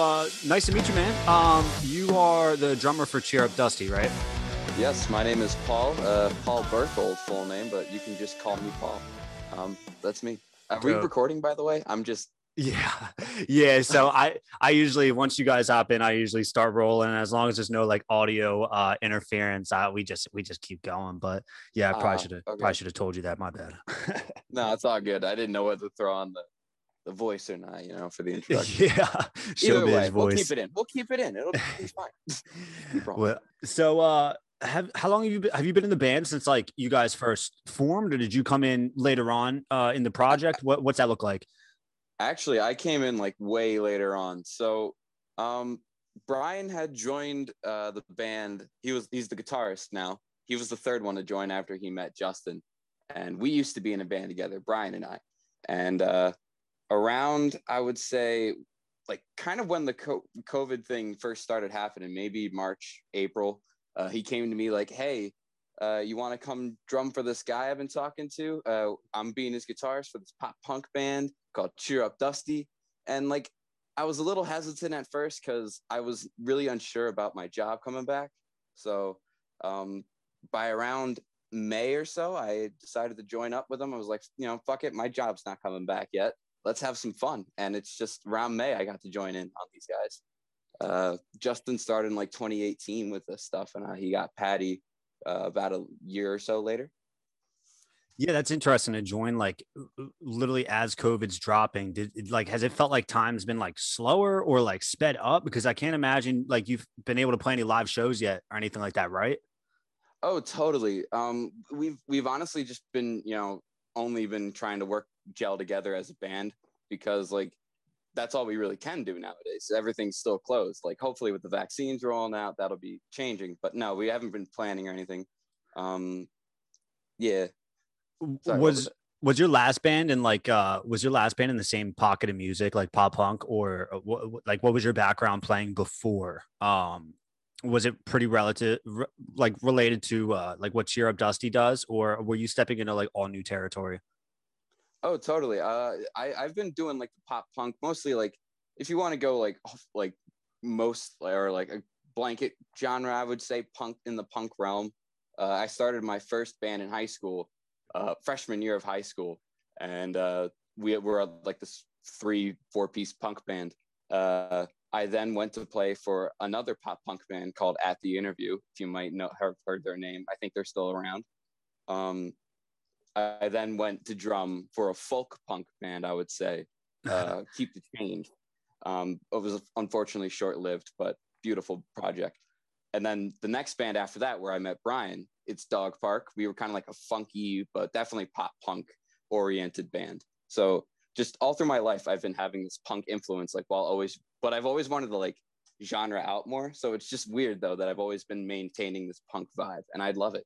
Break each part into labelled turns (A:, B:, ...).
A: Uh, nice to meet you, man. Um, you are the drummer for Cheer Up Dusty, right?
B: Yes, my name is Paul. Uh, Paul Berthold, full name, but you can just call me Paul. Um, that's me. Are we
A: Dope.
B: recording, by the way? I'm just.
A: Yeah, yeah. So I I usually once you guys hop in, I usually start rolling. As long as there's no like audio uh, interference, uh, we just we just keep going. But yeah, I probably
B: Ah,
A: should have
B: okay.
A: probably should have told you that. My bad.
B: No, it's all good. I didn't know what to throw on the, the voice or not, you know, for the introduction.
A: yeah,
B: Either
A: showbiz
B: way, we'll keep it in. We'll keep it in. It'll be fine.
A: Well, so uh, have how long have you been, have you been in the band since like you guys first formed, or did you come in later on uh, in the project? What what's that look like?
B: Actually, I came in like way later on. So, um, Brian had joined uh, the band. He was he's the guitarist now. He was the third one to join after he met Justin, and we used to be in a band together, Brian and I. And uh, around, I would say, like kind of when the COVID thing first started happening, maybe March, April. Uh, he came to me like, "Hey, uh, you want to come drum for this guy I've been talking to? Uh, I'm being his guitarist for this pop punk band called Cheer Up Dusty. And like, I was a little hesitant at first because I was really unsure about my job coming back. So um, by around May or so, I decided to join up with him. I was like, you know, fuck it, my job's not coming back yet. Let's have some fun. And it's just around May I got to join in on these guys. Uh, Justin started in like 2018 with this stuff, and uh, he got Patty uh, about a year or so later.
A: Yeah, that's interesting to join like literally as COVID's dropping. Did like has it felt like time's been like slower or like sped up? Because I can't imagine like you've been able to play any live shows yet or anything like that, right?
B: Oh, totally. Um, we've we've honestly just been, you know, only been trying to work gel together as a band because like that's all we really can do nowadays. Everything's still closed. Like hopefully with the vaccines rolling out, that'll be changing. But no, we haven't been planning or anything. Um, yeah. Sorry, was
A: was your last band and like uh was your last band in the same pocket of music like pop punk or uh, what like what was your background playing before um was it pretty relative re- like related to uh like what cheer up dusty does or were you stepping into like all new territory
B: Oh, totally. Uh, I I've been doing like the pop punk mostly. Like if you want to go like like most or like a blanket genre, I would say punk in the punk realm. Uh, I started my first band in high school, uh, freshman year of high school, and uh, we were like this three four piece punk band. Uh, I then went to play for another pop punk band called At the Interview. If you might know have heard their name, I think they're still around. Um, I then went to drum for a folk punk band, I would say, uh, Keep the Change. Um, it was unfortunately short lived, but beautiful project. And then the next band after that, where I met Brian, it's Dog Park. We were kind of like a funky, but definitely pop punk oriented band. So just all through my life, I've been having this punk influence, like while always, but I've always wanted to like genre out more. So it's just weird though that I've always been maintaining this punk vibe, and I love it.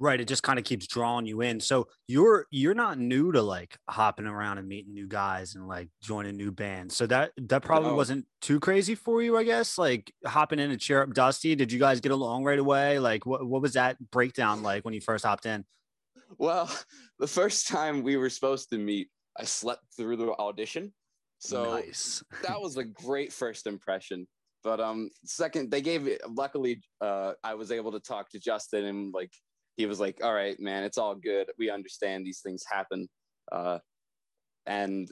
A: Right it just kind of keeps drawing you in so you're you're not new to like hopping around and meeting new guys and like joining new bands so that that probably
B: No.
A: wasn't too crazy for you i guess like hopping in and cheer up dusty did you guys get along right away like what, what was that breakdown like when you first hopped in
B: Well, the first time we were supposed to meet, I slept through the audition. So
A: nice
B: that was a great first impression. But um second they gave it luckily uh I was able to talk to Justin and like he was like, All right, man, it's all good. We understand these things happen. Uh and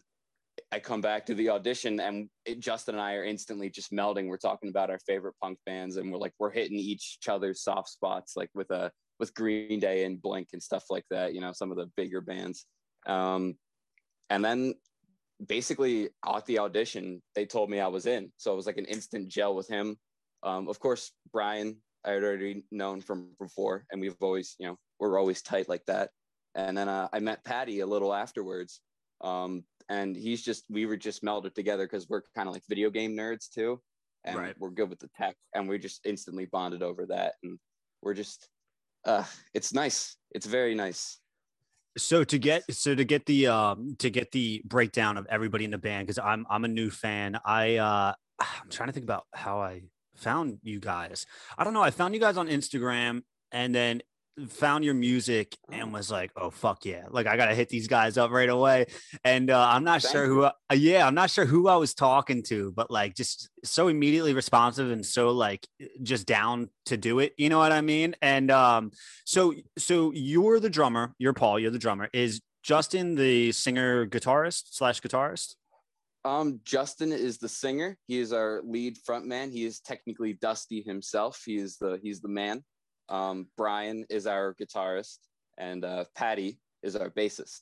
B: I come back to the audition and it, Justin and I are instantly just melding. We're talking about our favorite punk bands and we're like we're hitting each other's soft spots like with a with Green Day and Blink and stuff like that, you know, some of the bigger bands. Um and then basically at the audition, they told me I was in. So it was like an instant gel with him. Um, of course, Brian, I had already known from before, and we've always, you know, we're always tight like that. And then uh, I met Patty a little afterwards. Um, and he's just, we were just melded together because we're kind of like video game nerds too. And
A: Right.
B: we're good with the tech. And we just instantly bonded over that. And we're just, uh, it's nice. It's very nice.
A: so to get so to get the um to get the breakdown of everybody in the band because i'm i'm a new fan i uh i'm trying to think about how i found you guys i don't know i found you guys on instagram and then found your music and was like, "Oh fuck yeah!" Like I gotta hit these guys up right away. And uh, I'm not
B: Thank
A: sure who. Uh, yeah, I'm not sure who I was talking to, but like just so immediately responsive and so like just down to do it. You know what I mean? And um, so so you're the drummer. You're Paul. You're the drummer. Is Justin the singer guitarist slash guitarist?
B: Um, Justin is the singer. He is our lead frontman. He is technically Dusty himself. He is the he's the man. Um, Brian is our guitarist, and uh, Patty is our bassist.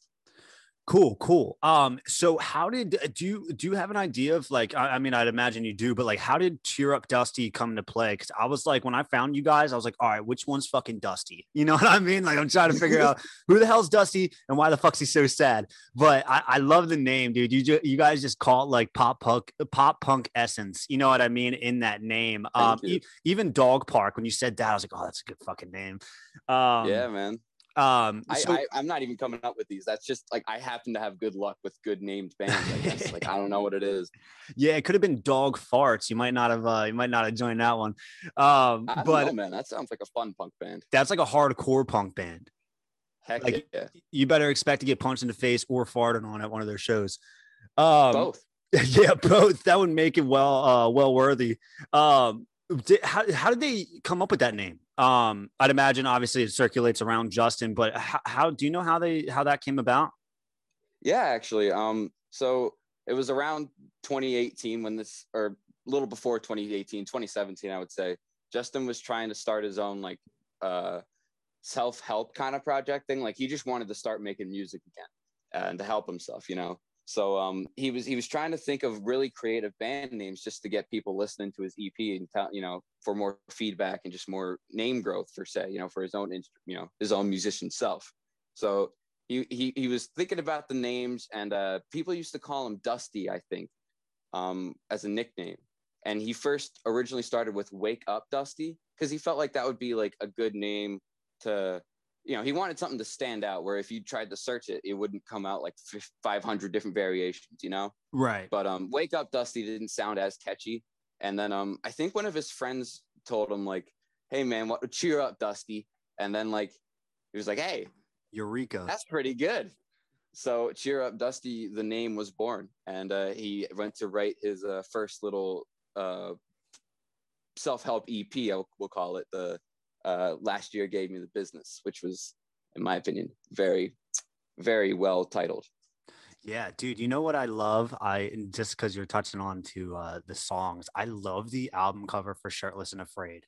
A: Cool, cool. Um, so how did do you do you have an idea of like I, I mean I'd imagine you do, but like how did Cheer Up Dusty come to play? Because I was like when I found you guys, I was like, all right, which one's fucking Dusty? You know what I mean? Like I'm trying to figure out who the hell's Dusty and why the fuck's he so sad. But I, I love the name, dude. You ju- you guys just call it like pop punk pop punk essence. You know what I mean in that name. Um, e- even Dog Park. When you said that, I was like, oh, that's a good fucking name. Um,
B: yeah, man.
A: Um,
B: I,
A: so-
B: I I'm not even coming up with these. That's just like I happen to have good luck with good named bands. I guess. like I don't know what it is.
A: Yeah, it could have been dog farts. You might not have. Uh, you might not have joined that one. Um,
B: I
A: but
B: know, man. That sounds like a fun punk band.
A: that's like a hardcore punk band.
B: Heck
A: Like,
B: yeah,
A: You better expect to get punched in the face or farted on at one of their shows. Um,
B: both.
A: yeah, both. That would make it well, uh, well worthy. Um, did, how how did they come up with that name? Um, I'd imagine obviously it circulates around Justin, but how, how do you know how they how that came about?
B: Yeah, actually. Um, so it was around 2018 when this, or a little before 2018, 2017, I would say. Justin was trying to start his own like uh, self-help kind of project thing. Like he just wanted to start making music again and to help himself, you know. So um, he was he was trying to think of really creative band names just to get people listening to his EP and tell you know for more feedback and just more name growth for say you know for his own you know his own musician self. So he he he was thinking about the names and uh, people used to call him Dusty I think um, as a nickname. And he first originally started with Wake Up Dusty because he felt like that would be like a good name to you know, he wanted something to stand out where if you tried to search it, it wouldn't come out like 500 different variations, you know?
A: Right.
B: But um, Wake Up Dusty didn't sound as catchy. And then um, I think one of his friends told him, like, hey, man, what, cheer up, Dusty. And then, like, he was like, hey,
A: Eureka.
B: that's pretty good. So Cheer Up Dusty, the name was born. And uh, he went to write his uh, first little uh, self-help EP, we'll call it, the uh, last year gave me the business, which was, in my opinion, very, very well titled.
A: Yeah, dude. You know what I love? I just because you're touching on to uh, the songs, I love the album cover for "Shirtless and Afraid."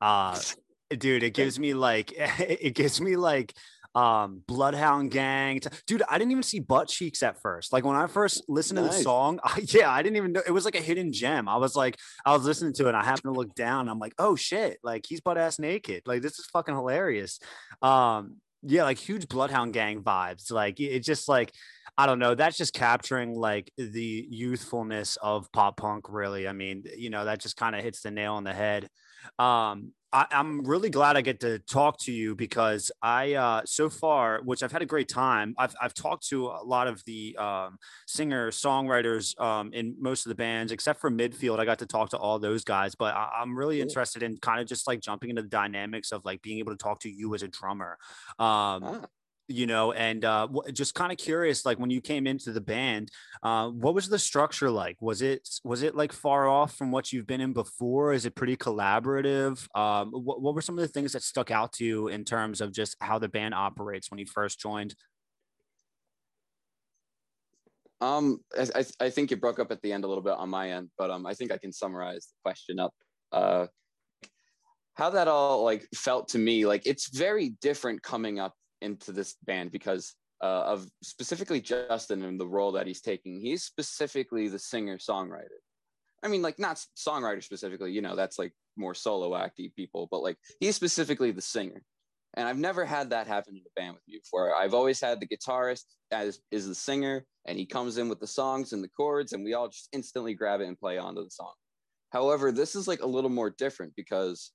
A: Uh, dude, it gives me like it gives me like um bloodhound gang dude i didn't even see butt cheeks at first. Like when i first listened to the song I, yeah i didn't even know it was like a hidden gem. I was like i was listening to it and i happened to look down i'm like oh shit like he's butt ass naked. Like this is fucking hilarious. Um yeah like huge bloodhound gang vibes. Like it- it's just like i don't know that's just capturing like the youthfulness of pop punk really. I mean you know that just kind of hits the nail on the head. Um I, I'm really glad I get to talk to you because I, uh, so far, which I've had a great time. I've, I've talked to a lot of the um, singer songwriters um, in most of the bands, except for Midfield. I got to talk to all those guys, but I, I'm really interested in kind of just like jumping into the dynamics of like being able to talk to you as a drummer. Um,
B: Ah.
A: You know, and uh, just kind of curious, like when you came into the band, uh, what was the structure like? Was it was it like far off from what you've been in before? Is it pretty collaborative? Um, what, what were some of the things that stuck out to you in terms of just how the band operates when you first joined?
B: Um, I, I, think you broke up at the end a little bit on my end, but um, I think I can summarize the question up. Uh, how that all like felt to me, like it's very different coming up into this band because uh, of specifically Justin and the role that he's taking. He's specifically the singer songwriter. I mean, like not songwriter specifically, you know, that's like more solo acty people, but like he's specifically the singer. And I've never had that happen in a band with me before. I've always had the guitarist as is the singer, and he comes in with the songs and the chords, and we all just instantly grab it and play onto the song. However, this is like a little more different because,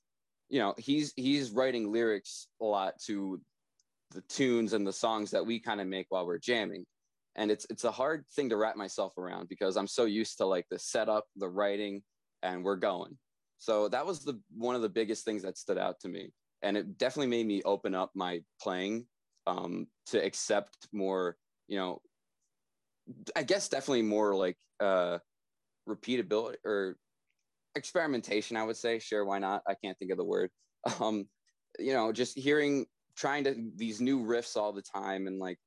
B: you know, he's he's writing lyrics a lot to the tunes and the songs that we kind of make while we're jamming. And it's it's a hard thing to wrap myself around because I'm so used to like the setup, the writing, and we're going. So that was the one of the biggest things that stood out to me. and it definitely made me open up my playing um, to accept more, you know, I guess definitely more like uh, repeatability or experimentation. I would say, sure, why not? I can't think of the word. Um, you know, just hearing, trying to these new riffs all the time, and like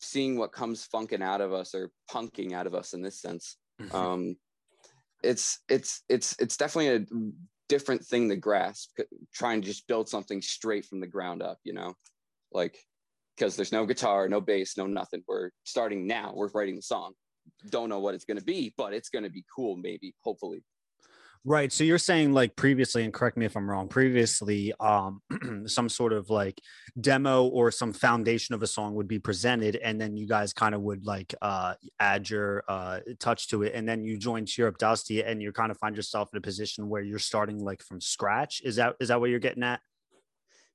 B: seeing what comes funking out of us or punking out of us in this sense. Mm-hmm. Um, it's it's it's it's definitely a different thing to grasp. Trying to just build something straight from the ground up, you know, like because there's no guitar, no bass, no nothing. We're starting now. We're writing the song. Don't know what it's going to be, but it's going to be cool, maybe, hopefully.
A: Right. So you're saying like previously, and correct me if I'm wrong, previously, um, some sort of like demo or some foundation of a song would be presented, and then you guys kind of would like uh add your uh touch to it, and then you join Cheer Up Dusty and you kind of find yourself in a position where you're starting like from scratch. Is that is that what you're getting at?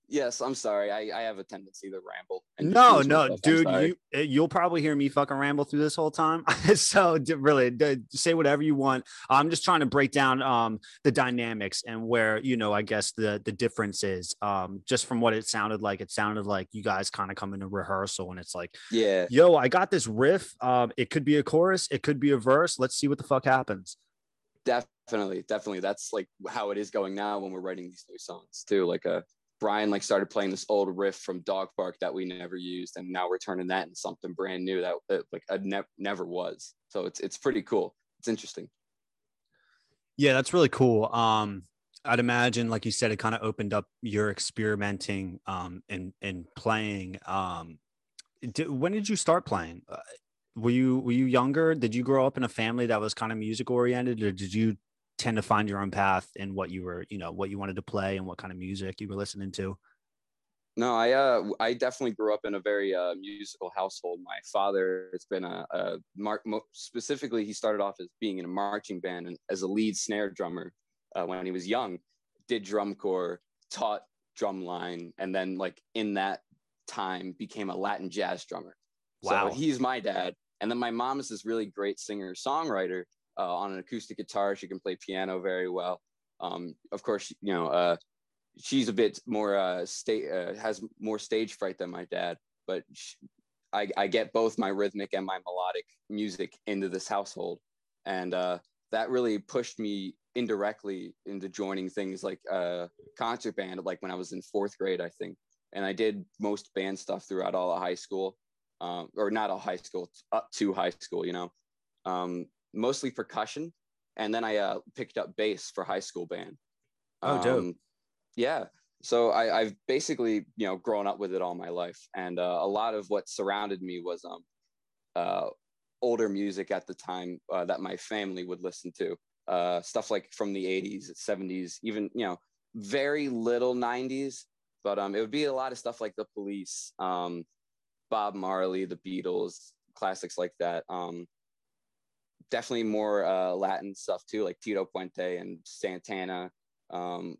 B: Yes, I'm sorry. I, I have a tendency to ramble.
A: No, no, dude, you eh, you'll probably hear me fucking ramble through this whole time. so really, say whatever you want. I'm just trying to break down um the dynamics and where you know I guess the the difference is. Um, just from what it sounded like, it sounded like you guys kind of come into rehearsal and it's like,
B: yeah,
A: yo, I got this riff. Um, it could be a chorus, it could be a verse. Let's see what the fuck happens.
B: Definitely, definitely. That's like how it is going now when we're writing these new songs too. Like a Brian like started playing this old riff from Dog Park that we never used, and now we're turning that into something brand new that, that like I ne- never was. So it's it's pretty cool. It's interesting.
A: Yeah, that's really cool. Um, I'd imagine, like you said, it kind of opened up your experimenting um, and and playing. Um, did, when did you start playing? Uh, were you were you younger? Did you grow up in a family that was kind of music oriented, or did you tend to find your own path in what you were, you know, what you wanted to play and what kind of music you were listening to?
B: No, I uh, I definitely grew up in a very uh, musical household. My father has been a, a mark. Specifically, he started off as being in a marching band and as a lead snare drummer uh, when he was young. Did drum corps, taught drumline, and then like in that time became a Latin jazz drummer. Wow. So he's my dad. And then my mom is this really great singer songwriter uh, on an acoustic guitar. She can play piano very well. Um, of course, you know, uh, she's a bit more uh, sta- uh, has more stage fright than my dad, but she, I, I get both my rhythmic and my melodic music into this household, and uh, that really pushed me indirectly into joining things like a uh, concert band, like when I was in fourth grade, I think, and I did most band stuff throughout all of high school, um, or not all high school, up to high school, you know. Um, mostly percussion, and then I uh, picked up bass for high school band.
A: Oh, dope.
B: Um, yeah. So I, have basically, you know, grown up with it all my life, and uh, a lot of what surrounded me was um, uh, older music at the time uh, that my family would listen to. Uh, stuff like from the 80s, 70s, even you know, very little 90s, but um, it would be a lot of stuff like the Police, um, Bob Marley, the Beatles, classics like that. Um, definitely more uh, Latin stuff too, like Tito Puente and Santana. Um,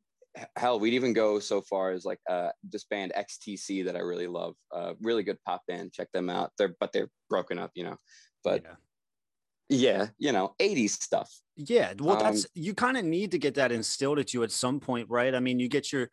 B: hell, we'd even go so far as like uh, this band XTC that I really love. Uh, really good pop band. Check them out. They're but they're broken up, you know. But yeah, yeah you know, 80s stuff.
A: Yeah, well, that's um, you kind of need to get that instilled at you at some point, right? I mean, you get your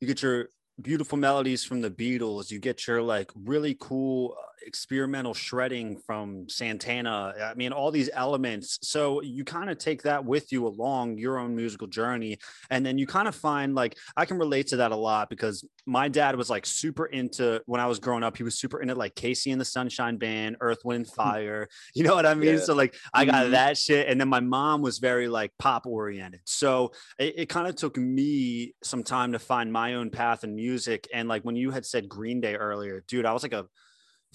A: you get your beautiful melodies from the Beatles. You get your like really cool experimental shredding from Santana. I mean, all these elements. So you kind of take that with you along your own musical journey. And then you kind of find like I can relate to that a lot because my dad was like super into when I was growing up, he was super into like KC and the Sunshine Band, Earth, Wind, Fire. You know what I mean? Yeah. So like I got mm-hmm. that shit. And then my mom was very like pop oriented. So it, it kind of took me some time to find my own path in music. And like when you had said Green Day earlier, dude, I was like a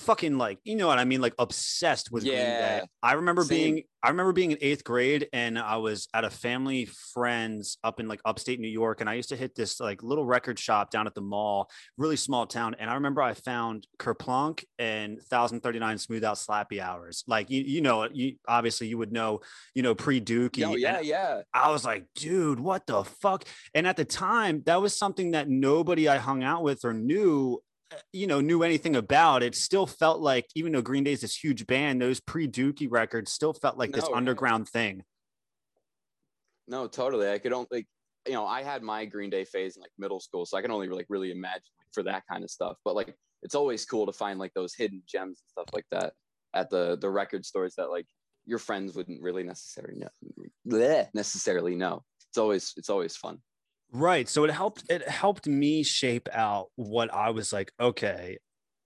A: fucking like you know what I mean, like obsessed with yeah. Green Day. I remember Same. being I remember being in eighth grade and I was at a family friends up in like upstate New York, and I used to hit this like little record shop down at the mall, really small town. And I remember I found Kerplunk and 1039 Smooth Out Slappy Hours. Like you, you know, you obviously you would know, you know, pre Dookie.
B: Oh, yeah, yeah.
A: I was like, dude, what the fuck? And at the time, that was something that nobody I hung out with or knew you know knew anything about it still felt like even though green day is this huge band those pre-dookie records still felt like no, this underground thing
B: no totally i could only like you know, I had my Green Day phase in like middle school, so I can only like really imagine for that kind of stuff. But like, it's always cool to find like those hidden gems and stuff like that at the the record stores that like your friends wouldn't really necessarily know, bleh, necessarily know. It's always it's always fun.
A: Right. So it helped it helped me shape out what I was like, okay,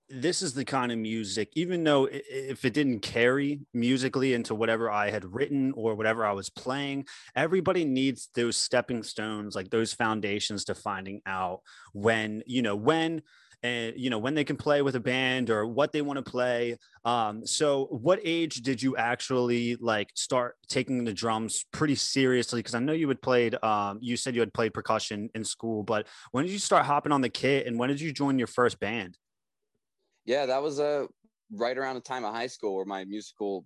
A: this is the kind of music, even though if it didn't carry musically into whatever I had written or whatever I was playing, everybody needs those stepping stones, like those foundations to finding out when, you know, when and you know when they can play with a band or what they want to play um, so what age did you actually like start taking the drums pretty seriously because i know you had played um, you said you had played percussion in school but when did you start hopping on the kit and when did you join your first band
B: yeah, that was uh, right around the time of high school where my musical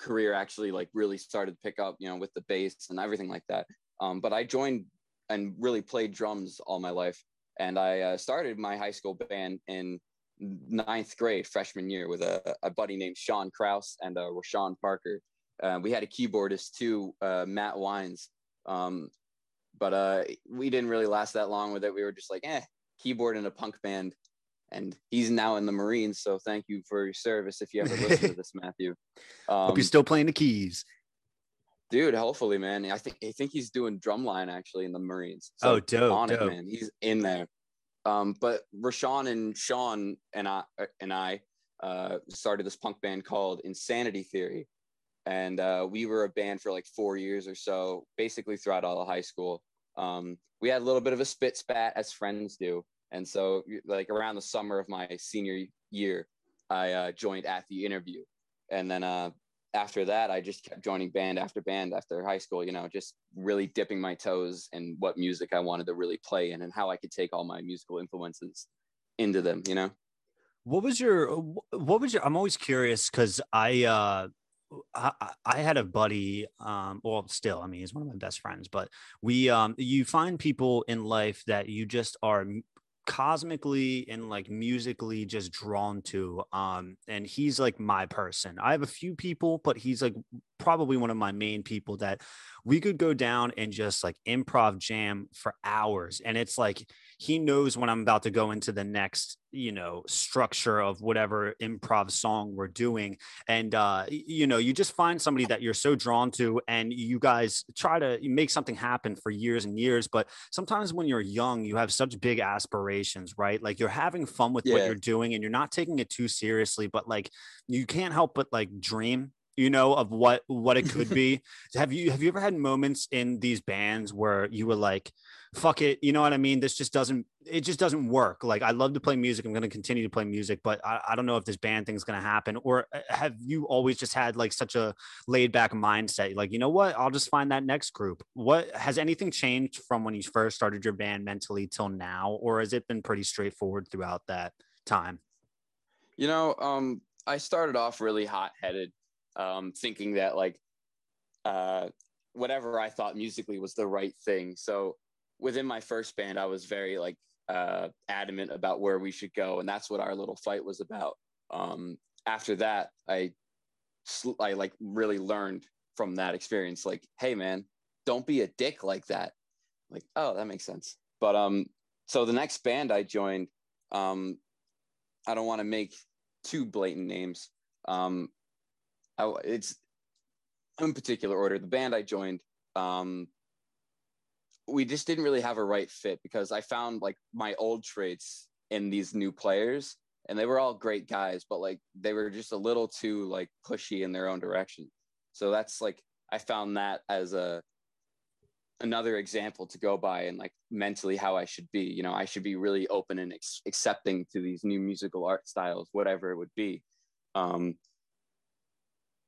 B: career actually like really started to pick up, you know, with the bass and everything like that. Um, but I joined and really played drums all my life. And I uh, started my high school band in ninth grade, freshman year, with a, a buddy named Sean Kraus and uh, Rashawn Parker. Uh, we had a keyboardist too, uh, Matt Wines. Um, but uh, we didn't really last that long with it. We were just like, eh, keyboard in a punk band and he's now in the Marines. So thank you for your service. If you ever listen to this, Matthew.
A: Um, Hope you're still playing the keys,
B: dude. Hopefully, man. I think I think he's doing drumline actually in the Marines.
A: So oh, dope, on dope.
B: it, man. He's in there. Um, but Rashawn and Sean and I and I uh, started this punk band called Insanity Theory, and uh, we were a band for like four years or so, basically throughout all of high school. Um, we had a little bit of a spit spat as friends do, and so, like around the summer of my senior year, I uh, joined at the interview, and then uh, after that, I just kept joining band after band after high school. You know, just really dipping my toes in what music I wanted to really play in and how I could take all my musical influences into them. You know.
A: What was your what was your I'm always curious because I uh I, I had a buddy um well still I mean he's one of my best friends but we um you find people in life that you just are cosmically and like musically just drawn to um and he's like my person. I have a few people but he's like probably one of my main people that we could go down and just like improv jam for hours. And it's like he knows when I'm about to go into the next, you know, structure of whatever improv song we're doing. And, uh, you know, you just find somebody that you're so drawn to and you guys try to make something happen for years and years. But sometimes when you're young, you have such big aspirations, right? Like you're having fun with yeah. what you're doing and you're not taking it too seriously, but like you can't help but like dream you know of what what it could be. Have you have you ever had moments in these bands where you were like fuck it you know what i mean? This just doesn't it just doesn't work. Like i love to play music i'm going to continue to play music but I, I, don't know if this band thing's going to happen. Or uh, have you always just had like such a laid back mindset like you know what? I'll just find that next group. What has anything changed from when you first started your band mentally till now or has it been pretty straightforward throughout that time?
B: You know um i started off really hot-headed um, thinking that like uh, whatever I thought musically was the right thing. So within my first band, I was very like uh, adamant about where we should go, and that's what our little fight was about. Um, after that, I I like really learned from that experience. Like, hey man, don't be a dick like that. Like, oh, that makes sense. But um, so the next band I joined, um, I don't want to make too blatant names. Um, I, it's in particular order. The band I joined, um, we just didn't really have a right fit because I found like my old traits in these new players, and they were all great guys, but like they were just a little too like pushy in their own direction. So that's like I found that as a another example to go by and like mentally how I should be. You know, I should be really open and ex- accepting to these new musical art styles, whatever it would be. Um,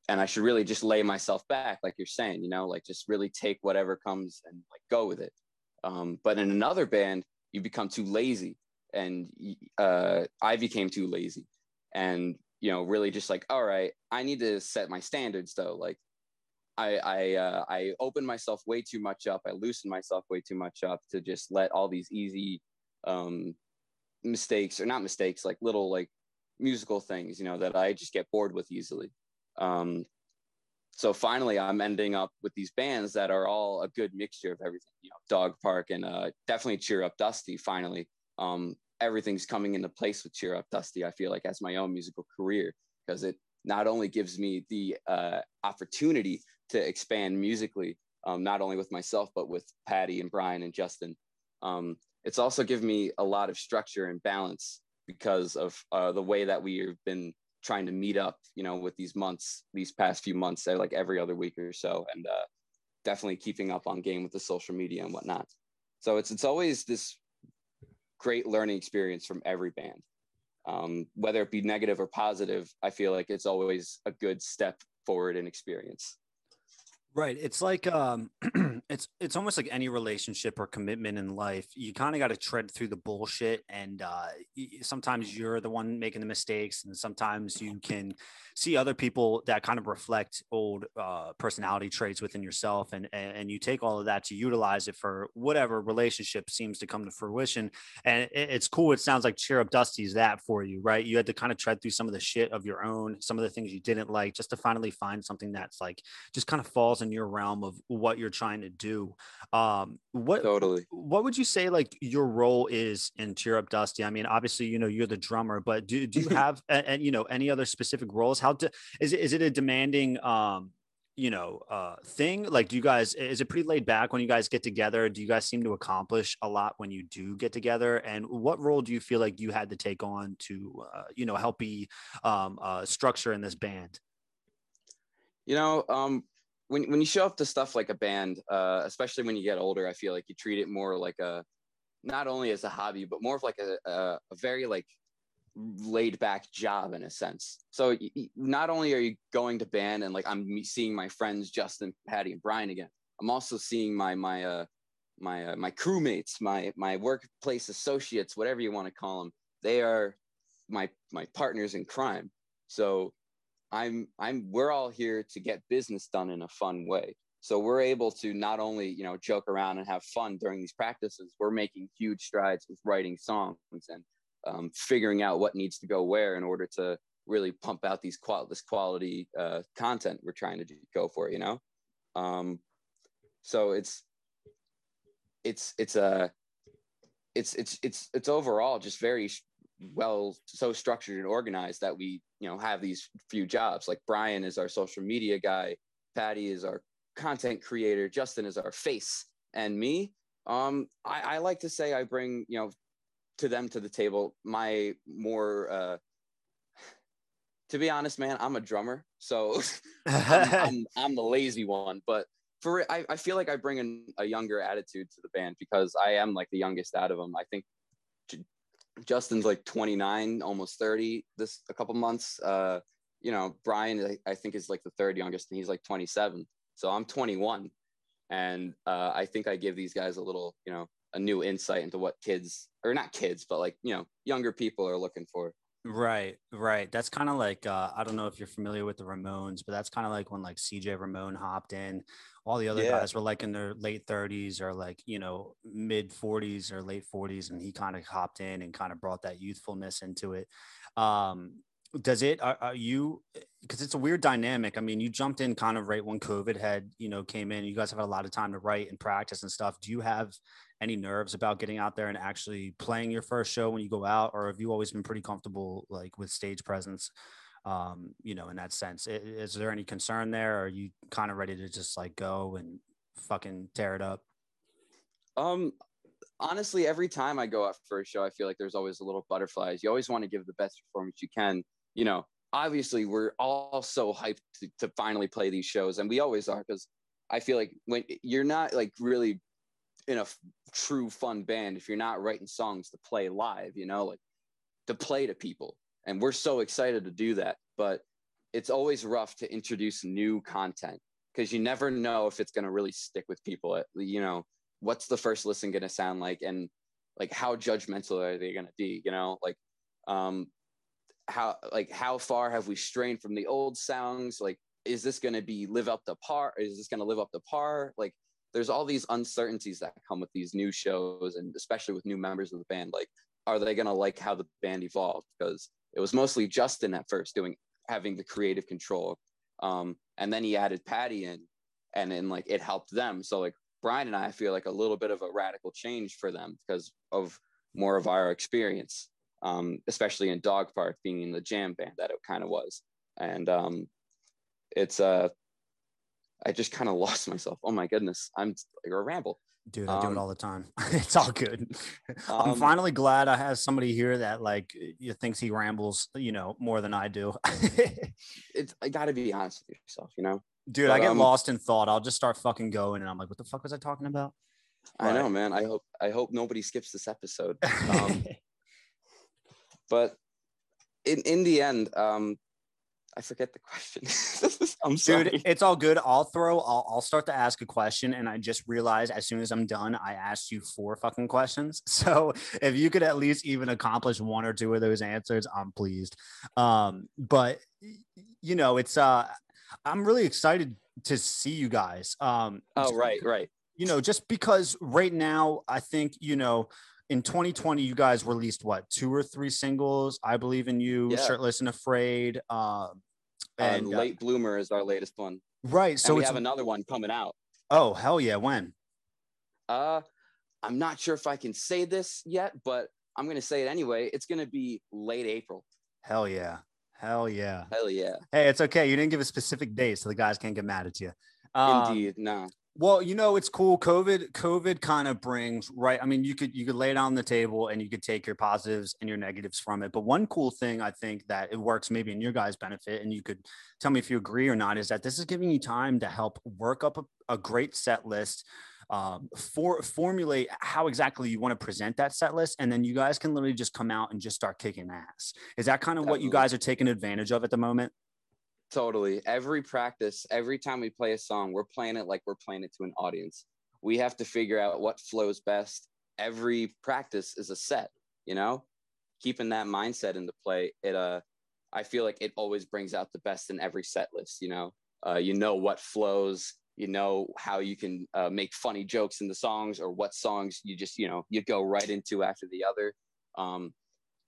B: and I should really just lay myself back, like you're saying, you know, like just really take whatever comes and like go with it. Um, but in another band, you become too lazy, and uh, I became too lazy, and you know, really just like, all right, I need to set my standards though. Like, I I uh, I opened myself way too much up. I loosened myself way too much up to just let all these easy um, mistakes or not mistakes, like little like musical things, you know, that I just get bored with easily. Um, so finally i'm ending up with these bands that are all a good mixture of everything you know dog park and uh, definitely cheer up dusty finally. Um, everything's coming into place with cheer up dusty i feel like as my own musical career because it not only gives me the uh, opportunity to expand musically um, not only with myself but with patty and brian and justin um, it's also given me a lot of structure and balance because of uh, the way that we've been trying to meet up, you know, with these months, these past few months, they're like every other week or so, and uh, definitely keeping up on game with the social media and whatnot. So it's it's always this great learning experience from every band, um, whether it be negative or positive. I feel like it's always a good step forward in experience.
A: Right. It's like um it's it's almost like any relationship or commitment in life. You kind of got to tread through the bullshit and uh sometimes you're the one making the mistakes and sometimes you can see other people that kind of reflect old uh, personality traits within yourself and, and, and you take all of that to utilize it for whatever relationship seems to come to fruition and it, it's cool it sounds like cheer up dusty's that for you right you had to kind of tread through some of the shit of your own some of the things you didn't like just to finally find something that's like just kind of falls in your realm of what you're trying to do um what
B: totally.
A: what would you say like your role is in cheer up dusty? I mean obviously you know you're the drummer but do, do you have and you know any other specific roles? How to is it is it a demanding um you know uh thing? Like do you guys is it pretty laid back when you guys get together? Do you guys seem to accomplish a lot when you do get together? And what role do you feel like you had to take on to uh, you know help be um uh structure in this band?
B: You know um when, when you show up to stuff like a band uh especially when you get older i feel like you treat it more like a not only as a hobby but more of like a, a, a very like laid back job in a sense. So not only are you going to band and like I'm seeing my friends Justin, Patty, and Brian again. I'm also seeing my my uh my uh, my crewmates, my my workplace associates, whatever you want to call them. They are my my partners in crime. So I'm I'm we're all here to get business done in a fun way. So we're able to not only you know joke around and have fun during these practices, we're making huge strides with writing songs and um, figuring out what needs to go where in order to really pump out these qual this quality uh, content we're trying to do, go for you know um, so it's it's it's a it's it's it's it's overall just very well so structured and organized that we you know have these few jobs like brian is our social media guy patty is our content creator justin is our face and me um I, I like to say i bring you know to them to the table. My more, uh, to be honest, man, I'm a drummer, so I'm, I'm, I'm, the lazy one. But for I, I feel like I bring in a younger attitude to the band because I am like the youngest out of them. I think Justin's like 29, almost 30 this a couple months. Uh, you know, Brian I, I think is like the third youngest, and he's like 27. So I'm 21, and uh, I think I give these guys a little, you know, a new insight into what kids or not kids but like you know younger people are looking for
A: right right. That's kind of like uh, i don't know if you're familiar with the ramones but that's kind of like when like cj ramone hopped in. All the other yeah. guys were like in their late 30s or like you know mid 40s or late 40s and he kind of hopped in and kind of brought that youthfulness into it. Um does it are, are you because it's a weird dynamic. I mean you jumped in kind of right when covid had you know came in. You guys have had a lot of time to write and practice and stuff. Do you have any nerves about getting out there and actually playing your first show when you go out or have you always been pretty comfortable like with stage presence um you know in that sense? Is, is there any concern there are you kind of ready to just like go and fucking tear it up?
B: Um honestly every time i go out for a show i feel like there's always a little butterflies. You always want to give the best performance you can you know obviously we're all so hyped to, to finally play these shows and we always are because i feel like when you're not like really in a f- true fun band if you're not writing songs to play live, you know, like to play to people. And we're so excited to do that. But it's always rough to introduce new content because you never know if it's going to really stick with people. You know, what's the first listen going to sound like? And like, how judgmental are they going to be? You know, like, um, how like how far have we strained from the old sounds? Like is this going to be live up to par? Is this going to live up to par? Like there's all these uncertainties that come with these new shows and especially with new members of the band. Like are they going to like how the band evolved? Because it was mostly justin at first doing having the creative control Um, and then he added Patty in, and then like it helped them. So like Brian and I feel like a little bit of a radical change for them because of more of our experience, um, especially in Dog Park being in the jam band that it kind of was. And um, it's uh, I just kind of lost myself. Oh my goodness, I'm like a ramble.
A: Dude, I do
B: Um,
A: it all the time. it's all good. I'm
B: Um,
A: finally glad I have somebody here that like you thinks he rambles, you know, more than I do.
B: It's I got to be honest with yourself, you know.
A: Dude, I get
B: um,
A: lost in thought. I'll just start fucking going and I'm like, what the fuck was I talking about?
B: I know, man. I hope I hope nobody skips this episode. Um, but in in the end, um, I forget the question. I'm sorry.
A: Dude, it's all good. I'll throw, I'll, I'll start to ask a question. And I just realized as soon as I'm done, I asked you four fucking questions. So if you could at least even accomplish one or two of those answers, I'm pleased. Um, but you know, it's, uh, I'm really excited to see you guys. Um,
B: oh, right, right.
A: you know, just because right now, I think, you know, in 2020, you guys released what two or three singles? I believe in you,
B: Yeah.
A: shirtless and afraid. Um,
B: And
A: and uh,
B: late bloomer is our latest one.
A: right.
B: So
A: So
B: we have another one coming out.
A: oh hell yeah, when?
B: Uh, I'm not sure if I can say this yet, but I'm gonna say it anyway. It's gonna be late April.
A: Hell yeah, hell yeah.
B: Hell yeah,
A: Hey, it's okay. You didn't give a specific date, so the guys can't get mad at you. Um,
B: indeed. No,
A: Well, you know, it's cool. COVID, COVID kind of brings right. I mean, you could you could lay it on the table and you could take your positives and your negatives from it. But one cool thing I think that it works maybe in your guys' benefit, and you could tell me if you agree or not, is that this is giving you time to help work up a, a great set list, um, for formulate how exactly you want to present that set list, and then you guys can literally just come out and just start kicking ass. Is that kind of what you guys are taking advantage of at the moment?
B: Totally. Every practice, every time we play a song, we're playing it like we're playing it to an audience. We have to figure out what flows best. Every practice is a set. You know, keeping that mindset into play. It uh, I feel like it always brings out the best in every set list. You know, uh, you know what flows. You know how you can uh, make funny jokes in the songs, or what songs you just you know you go right into after the other. Um,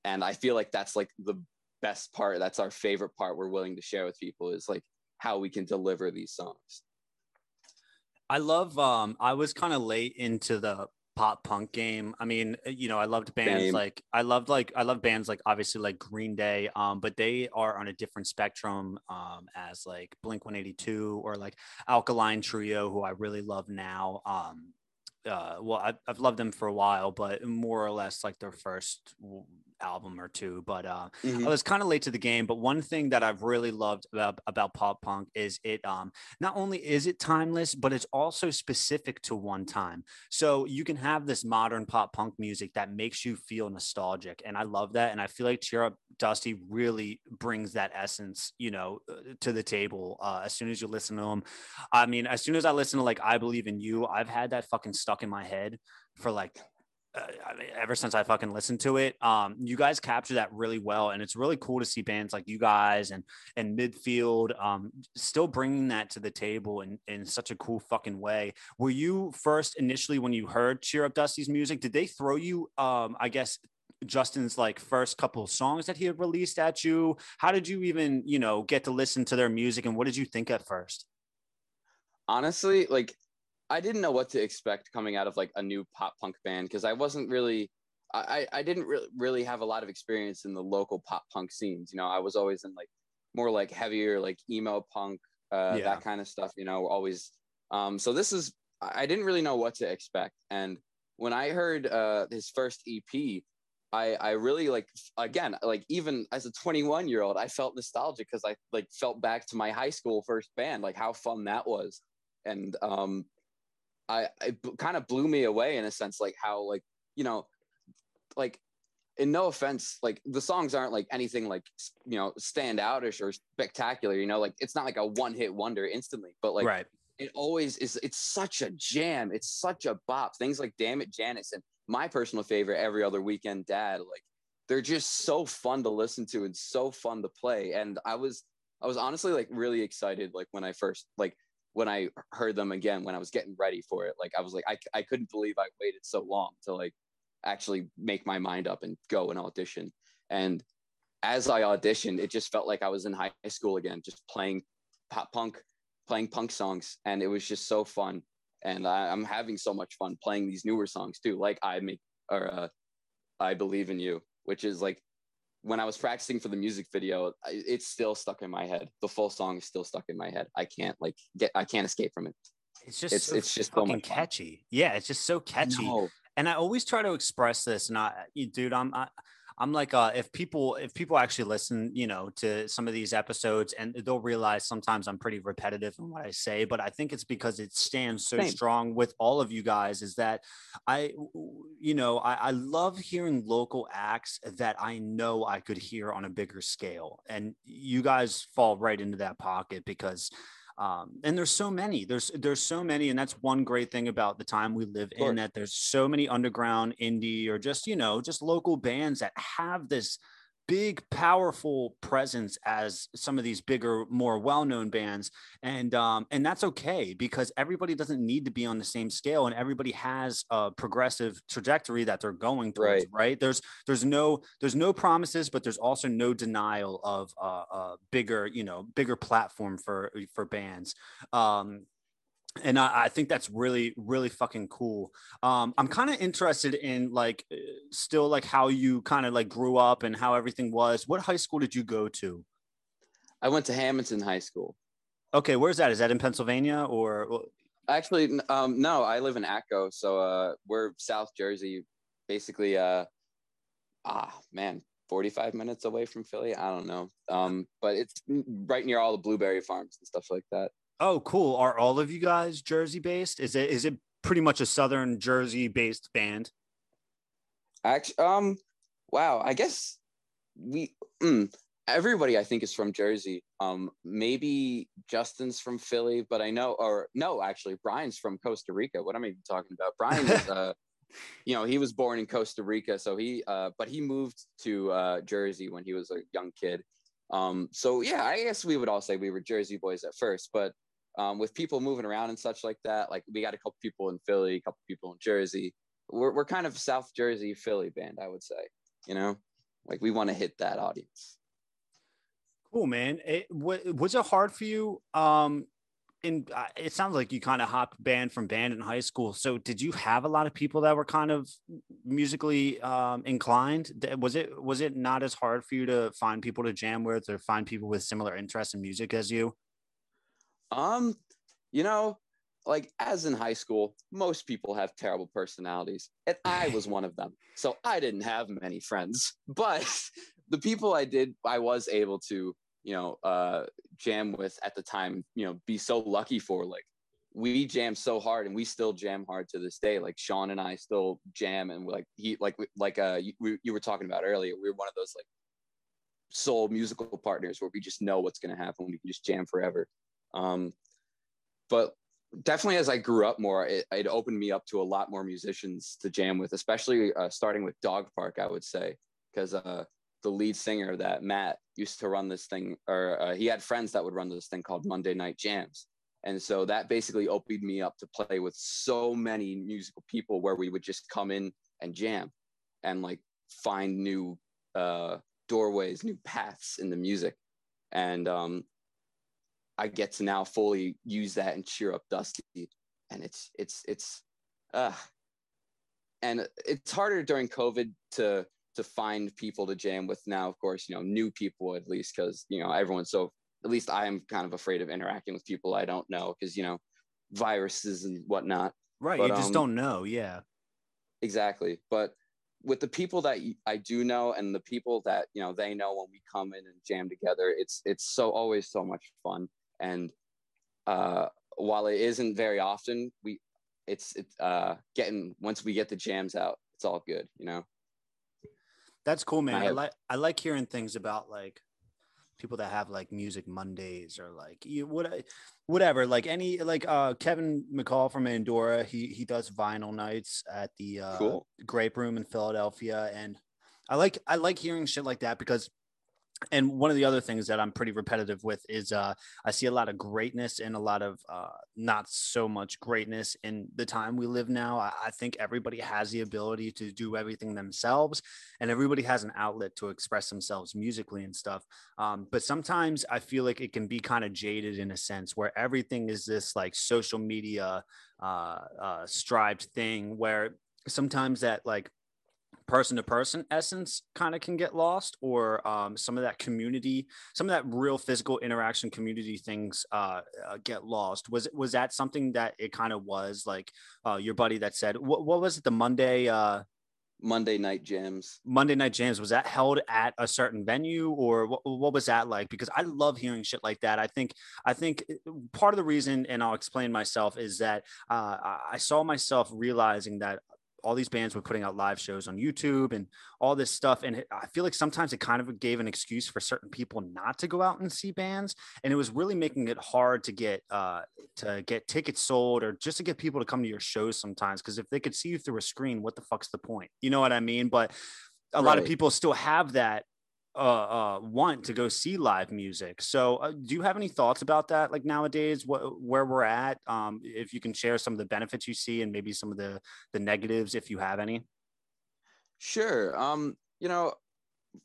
B: and I feel like that's like the best part. That's our favorite part. We're willing to share with people is like how we can deliver these songs.
A: I love um I was kind of late into the pop punk game. I mean, you know, I loved bands
B: Same.
A: like I loved like I love bands like obviously like Green Day, um, but they are on a different spectrum um as like Blink 182 or like Alkaline Trio, who I really love now. Um uh well I've, I've loved them for a while but more or less like their first album or two but uh
B: Mhm.
A: I was kind of late to the game, but one thing that I've really loved about, about pop punk is it um not only is it timeless, but it's also specific to one time. So you can have this modern pop punk music that makes you feel nostalgic. And I love that. And I feel like Cheer Up Dusty really brings that essence, you know, uh, to the table uh, as soon as you listen to them. I mean, as soon as I listen to like I Believe in You, I've had that fucking stuck in my head for like uh, I mean, ever since I fucking listened to it. Um, you guys capture that really well, and it's really cool to see bands like you guys and and midfield um still bringing that to the table in in such a cool fucking way. Were you first initially when you heard Cheer Up Dusty's music? Did they throw you? Um, I guess. Justin's like first couple of songs that he had released at you. How did you even, you know, get to listen to their music and what did you think at first?
B: Honestly, like I didn't know what to expect coming out of like a new pop punk band because I wasn't really I, I didn't really really have a lot of experience in the local pop punk scenes. You know, I was always in like more like heavier like emo punk, uh,
A: Yeah.
B: that kind of stuff. You know, always. Um, so this is I I didn't really know what to expect, and when I heard uh, his first EP, I I really like again like even as a 21 year old, I felt nostalgic because I like felt back to my high school first band, like how fun that was, and um, I it kind of blew me away in a sense, like how like you know, like in no offense, like the songs aren't like anything like you know stand outish or spectacular. You know, like it's not like a one hit wonder instantly, but like
A: right.
B: it always is it's such a jam it's such a bop things like damn it janice and my personal favorite every other weekend dad like they're just so fun to listen to and so fun to play and i was i was honestly like really excited like when i first like when i heard them again when i was getting ready for it like i was like i, I couldn't believe i waited so long to like actually make my mind up and go and audition and as i auditioned it just felt like i was in high school again just playing pop punk, playing punk songs, and it was just so fun. And I, am having so much fun playing these newer songs too, like I make or uh, I believe in you, which is like when I was practicing for the music video, it's still stuck in my head. The full song is still stuck in my head. I can't like get, I can't escape from it.
A: It's just, it's, so it's just fucking so catchy. Yeah, it's just so catchy. And I always try to express this. And I, dude, I'm, I, I'm like, uh, if people if people actually listen, you know, to some of these episodes, and they'll realize sometimes I'm pretty repetitive in what I say, but I think it's because it stands so Same. strong with all of you guys. Is that I, you know, I, I love hearing local acts that I know I could hear on a bigger scale, and you guys fall right into that pocket because um, and there's so many there's there's so many and that's one great thing about the time we live in that there's so many underground indie or just you know just local bands that have this big, powerful presence as some of these bigger, more well-known bands, and um, and that's okay because everybody doesn't need to be on the same scale, and everybody has a progressive trajectory that they're going through. Right. right? There's there's no there's no promises, but there's also no denial of a, a bigger, you know, bigger platform for for bands. Um, and I, I, think that's really really fucking cool. Um i'm kind of interested in like uh, still like how you kind of like grew up and how everything was. What high school did you go to?
B: I went to hamilton high school.
A: Okay where's that? Is that in pennsylvania or
B: actually um no i live in atco so uh we're south jersey basically uh ah man 45 minutes away from philly? I don't know. Um but it's right near all the blueberry farms and stuff like that
A: Oh, cool. Are all of you guys Jersey based? Is it is it pretty much a Southern Jersey based band?
B: Actually, um, wow. I guess we mm, everybody I think is from Jersey. Um, maybe Justin's from Philly, but I know, or no, actually, Brian's from Costa Rica. What am I even talking about? Brian is, uh, you know, he was born in Costa Rica, so he, uh, but he moved to uh, Jersey when he was a young kid. Um, so yeah, I guess we would all say we were Jersey boys at first, but um, with people moving around and such like that. Like we got a couple people in Philly, a couple people in Jersey. We're we're kind of South Jersey Philly band, I would say. You know, like we want to hit that audience.
A: Cool, man. It, was it hard for you? Um, in uh, it sounds like you kind of hopped band from band in high school. So did you have a lot of people that were kind of musically um, inclined? Was it was it not as hard for you to find people to jam with or find people with similar interests in music as you?
B: Um, you know, like as in high school, most people have terrible personalities, and I was one of them. So I didn't have many friends, but the people I did, I was able to, you know, uh, jam with at the time. You know, be so lucky for like we jam so hard and we still jam hard to this day like sean and i still jam and like he like like uh you, you were talking about earlier we were one of those like soul musical partners where we just know what's going to happen we can just jam forever um, but definitely as I grew up more, it, it, opened me up to a lot more musicians to jam with, especially uh, starting with Dog Park, I would say, because uh, the lead singer that Matt used to run this thing, or uh, he had friends that would run this thing called Monday Night Jams. And so that basically opened me up to play with so many musical people where we would just come in and jam and like find new uh, doorways, new paths in the music. And um, I get to now fully use that and cheer up Dusty. And it's it's it's uh and it's harder during COVID to to find people to jam with now, of course, you know, new people at least because you know everyone's so at least I am kind of afraid of interacting with people I don't know because you know viruses and whatnot.
A: Right, but, you just um, don't know. Yeah,
B: exactly. But with the people that I do know and the people that you know they know when we come in and jam together, it's it's so always so much fun. And uh, while it isn't very often, we it's it's uh, getting once we get the jams out, it's all good, you know.
A: That's cool, man. I, I like I like hearing things about like people that have like music Mondays or like you what whatever like any like uh Kevin McCall from Andorra he he does vinyl nights at the uh cool. Grape Room in Philadelphia and I like I like hearing shit like that because and one of the other things that I'm pretty repetitive with is uh, I see a lot of greatness and a lot of uh, not so much greatness in the time we live now. I, I, think everybody has the ability to do everything themselves, and everybody has an outlet to express themselves musically and stuff. Um, but sometimes I feel like it can be kind of jaded in a sense where everything is this like social media uh, uh striped thing where sometimes that like person to person essence kind of can get lost or um, some of that community some of that real physical interaction community things uh, uh, get lost was it was that something that it kind of was like uh, your buddy that said what, what was it the monday uh,
B: Monday night jams.
A: Monday night jams was that held at a certain venue or what, what was that like? Because I love hearing shit like that. I think I think uh, part of the reason, and I'll explain myself, is that uh, I saw myself realizing that all these bands were putting out live shows on YouTube and all this stuff. And I feel like sometimes it kind of gave an excuse for certain people not to go out and see bands. And it was really making it hard to get uh, to get tickets sold or just to get people to come to your shows sometimes. Cause if they could see you through a screen, what the fuck's the point? You know what I mean? But a right. lot of people still have that uh, uh, want to go see live music. So, uh, do you have any thoughts about that? Like nowadays, what where we're at? Um, if you can share some of the benefits you see and maybe some of the the negatives, if you have any.
B: Sure. Um, you know,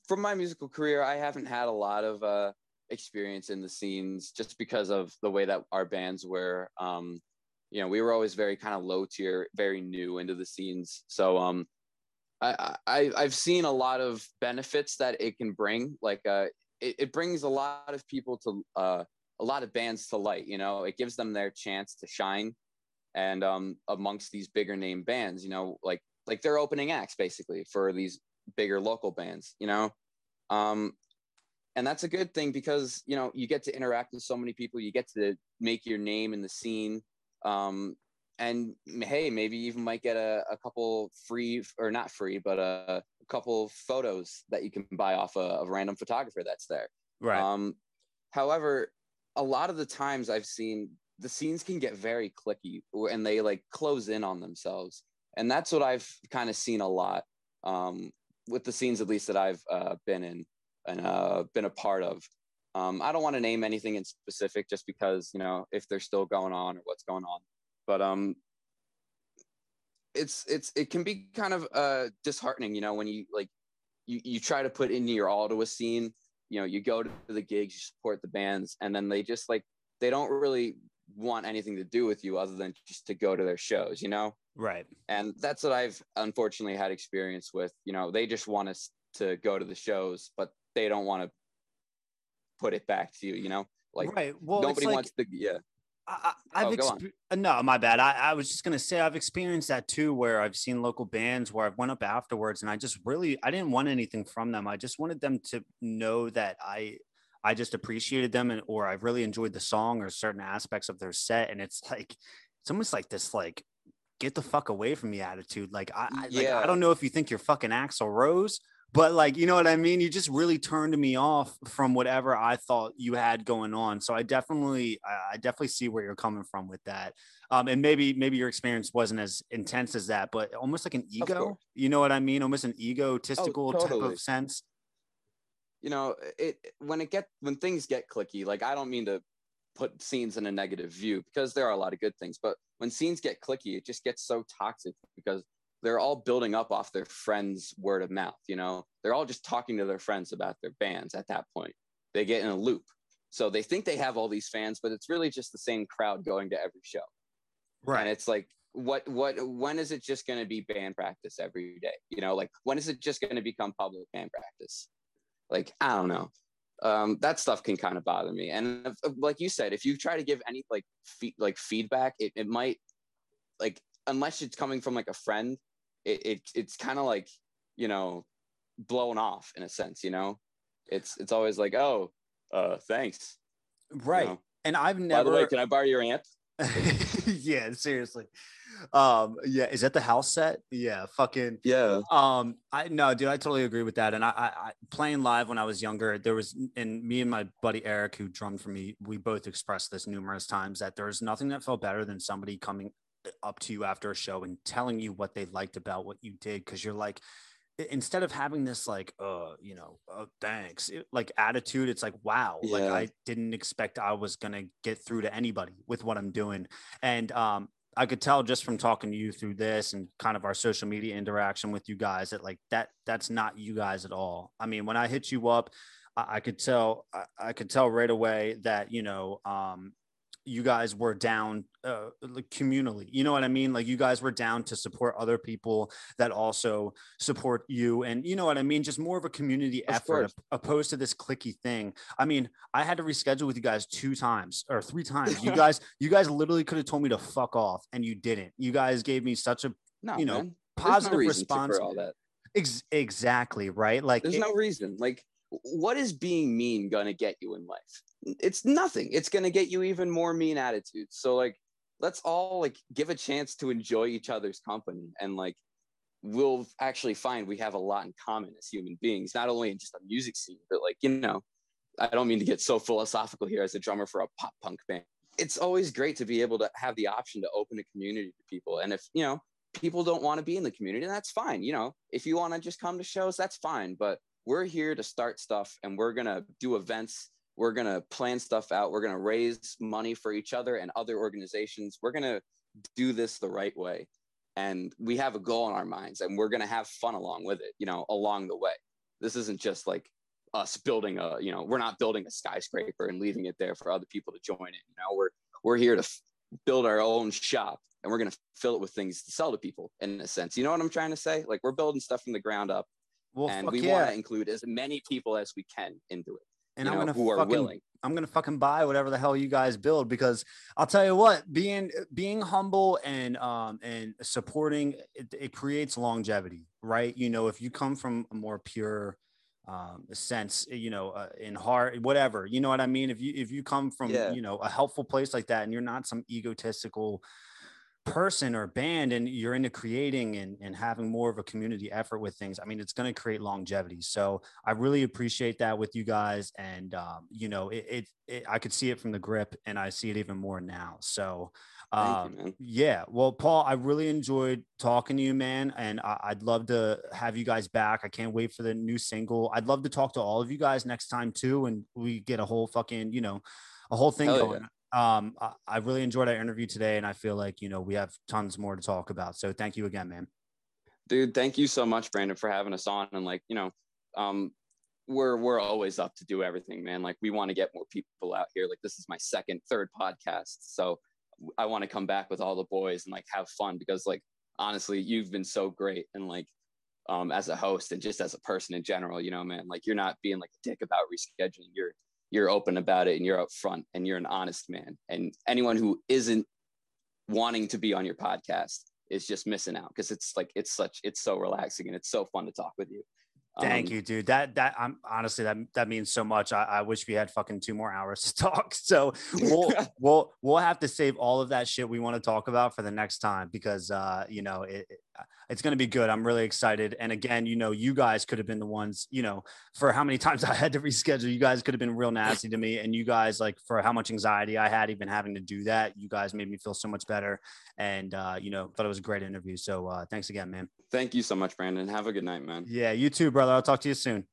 B: from my musical career, I haven't had a lot of uh, experience in the scenes just because of the way that our bands were. Um, you know, we were always very kind of low tier, very new into the scenes. So, um, I, I I've seen a lot of benefits that it can bring. Like uh, it, it brings a lot of people to uh, a lot of bands to light. You know, it gives them their chance to shine, and um, amongst these bigger name bands, you know, like like they're opening acts basically for these bigger local bands. You know, um, and that's a good thing because you know you get to interact with so many people. You get to make your name in the scene. Um, and hey, maybe even might get a, a couple free or not free, but a, a couple photos that you can buy off a, a, random photographer that's there.
A: Right.
B: Um, however, a lot of the times I've seen the scenes can get very cliquey and they like close in on themselves. And that's what I've kind of seen a lot um, with the scenes, at least that I've uh, been in and uh, been a part of. Um, I don't want to name anything in specific just because, you know, if they're still going on or what's going on but um it's it's it can be kind of uh disheartening you know when you like you you try to put into your all to a scene you know you go to the gigs you support the bands and then they just like they don't really want anything to do with you other than just to go to their shows you know?
A: Right.
B: And that's what i've unfortunately had experience with you know they just want us to go to the shows but they don't want to put it back to you you know? Like
A: right. Well
B: nobody
A: like,
B: wants to yeah
A: I, have oh, exp- no, my bad. I, I was just gonna say I've experienced that too, where I've seen local bands where I've went up afterwards, and I just really I didn't want anything from them. I just wanted them to know that I I just appreciated them, and or I really enjoyed the song or certain aspects of their set. And it's like it's almost like this like get the fuck away from me attitude. Like I, I yeah. like I don't know if you think you're fucking Axl Rose, but like you know what i mean? You just really turned me off from whatever i thought you had going on so i definitely i definitely see where you're coming from with that um, and maybe maybe your experience wasn't as intense as that but almost like an ego you know what i mean? Almost an egotistical oh, totally. type of sense.
B: You know it when it get when things get cliquey like i don't mean to put scenes in a negative view because there are a lot of good things but when scenes get cliquey it just gets so toxic because they're all building up off their friends' word of mouth. You know, they're all just talking to their friends about their bands at that point. They get in a loop. So they think they have all these fans, but it's really just the same crowd going to every show. Right. And it's like, what, what, when is it just going to be band practice every day? You know, like when is it just going to become public band practice? Like, I don't know. Um, that stuff can kind of bother me. And if, like you said, if you try to give any like fe- like feedback, it, it might like unless it's coming from like a friend, it, it it's kind of like you know blown off in a sense you know? It's it's always like oh uh thanks.
A: Right. you know? and i've never
B: by the way can i borrow your amp?
A: Yeah seriously. Um yeah is that the house set? Yeah fucking
B: yeah.
A: um i no dude i totally agree with that. And I, I, I playing live when i was younger there was and me and my buddy eric who drummed for me we both expressed this numerous times that there's nothing that felt better than somebody coming up to you after a show and telling you what they liked about what you did because you're like instead of having this like uh you know uh, thanks it, like attitude it's like wow
B: Yeah.
A: like i didn't expect i was gonna get through to anybody with what i'm doing and um i could tell just from talking to you through this and kind of our social media interaction with you guys that like that that's not you guys at all i mean when i hit you up i, I could tell I, I could tell right away that you know um you guys were down uh, like communally you know what i mean like you guys were down to support other people that also support you and you know what i mean just more of a community
B: Of
A: effort
B: course.
A: opposed to this cliquey thing i mean i had to reschedule with you guys two times or three times you guys you guys literally could have told me to fuck off and you didn't you guys gave me such a
B: No,
A: You know,
B: man. There's no
A: positive response
B: for all that.
A: ex- exactly right like
B: There's
A: it-
B: no reason. Like, what is being mean gonna get you in life? It's nothing. It's gonna get you even more mean attitudes. So like, let's all like give a chance to enjoy each other's company, and like, we'll actually find we have a lot in common as human beings, not only in just a music scene, but like you know, I don't mean to get so philosophical here as a drummer for a pop punk band. It's always great to be able to have the option to open a community to people, and if you know people don't want to be in the community, that's fine. You know, if you want to just come to shows, that's fine. But we're here to start stuff and we're going to do events. We're going to plan stuff out. We're going to raise money for each other and other organizations. We're going to do this the right way. And we have a goal in our minds and we're going to have fun along with it, you know, along the way. This isn't just like us building a, you know, we're not building a skyscraper and leaving it there for other people to join it. You know, we're, we're here to f- build our own shop and we're going to fill it with things to sell to people in a sense. You know what I'm trying to say? Like we're building stuff from the ground up
A: well
B: and we
A: yeah
B: want to include as many people as we can into it.
A: And i'm
B: know,
A: gonna
B: who are
A: fucking
B: willing.
A: I'm gonna fucking buy whatever the hell you guys build because I'll tell you what, being being humble and um and supporting it, it creates longevity, right? You know, if you come from a more pure um sense, you know, uh, in heart, whatever, you know what I mean. If you if you come from
B: Yeah.
A: you know a helpful place like that, and you're not some egotistical person or band and you're into creating and, and having more of a community effort with things i mean it's going to create longevity. So i really appreciate that with you guys and um, you know it, it, it i could see it from the grip and i see it even more now. So um,
B: you,
A: yeah well paul i really enjoyed talking to you man and I, i'd love to have you guys back. I can't wait for the new single. I'd love to talk to all of you guys next time too and we get a whole fucking you know a whole thing
B: Hell
A: going um I, I really enjoyed our interview today and i feel like you know we have tons more to talk about so thank you again man
B: Dude, thank you so much, Brandon, for having us on. And like, you know, um, we're we're always up to do everything, man. Like we want to get more people out here. Like this is my second, third podcast. So I want to come back with all the boys and like have fun because like honestly, you've been so great and like um as a host and just as a person in general, you know, man, like you're not being like a dick about rescheduling. You're you're open about it and you're up front and you're an honest man. And anyone who isn't wanting to be on your podcast is just missing out because it's like it's such it's so relaxing and it's so fun to talk with you.
A: Thank
B: Um,
A: you, dude. That that I'm honestly that that means so much. I, I wish we had fucking two more hours to talk. So we'll we'll we'll have to save all of that shit we want to talk about for the next time because uh you know it- it's going to be good. I'm really excited. And again, you know, you guys could have been the ones, you know, for how many times I had to reschedule. You guys could have been real nasty to me, and you guys like for how much anxiety I had even having to do that. You guys made me feel so much better, and uh, you know, thought it was a great interview. So uh, thanks again, man.
B: Thank you so much, Brandon. Have a good night, man.
A: Yeah, you too, brother. I'll talk to you soon.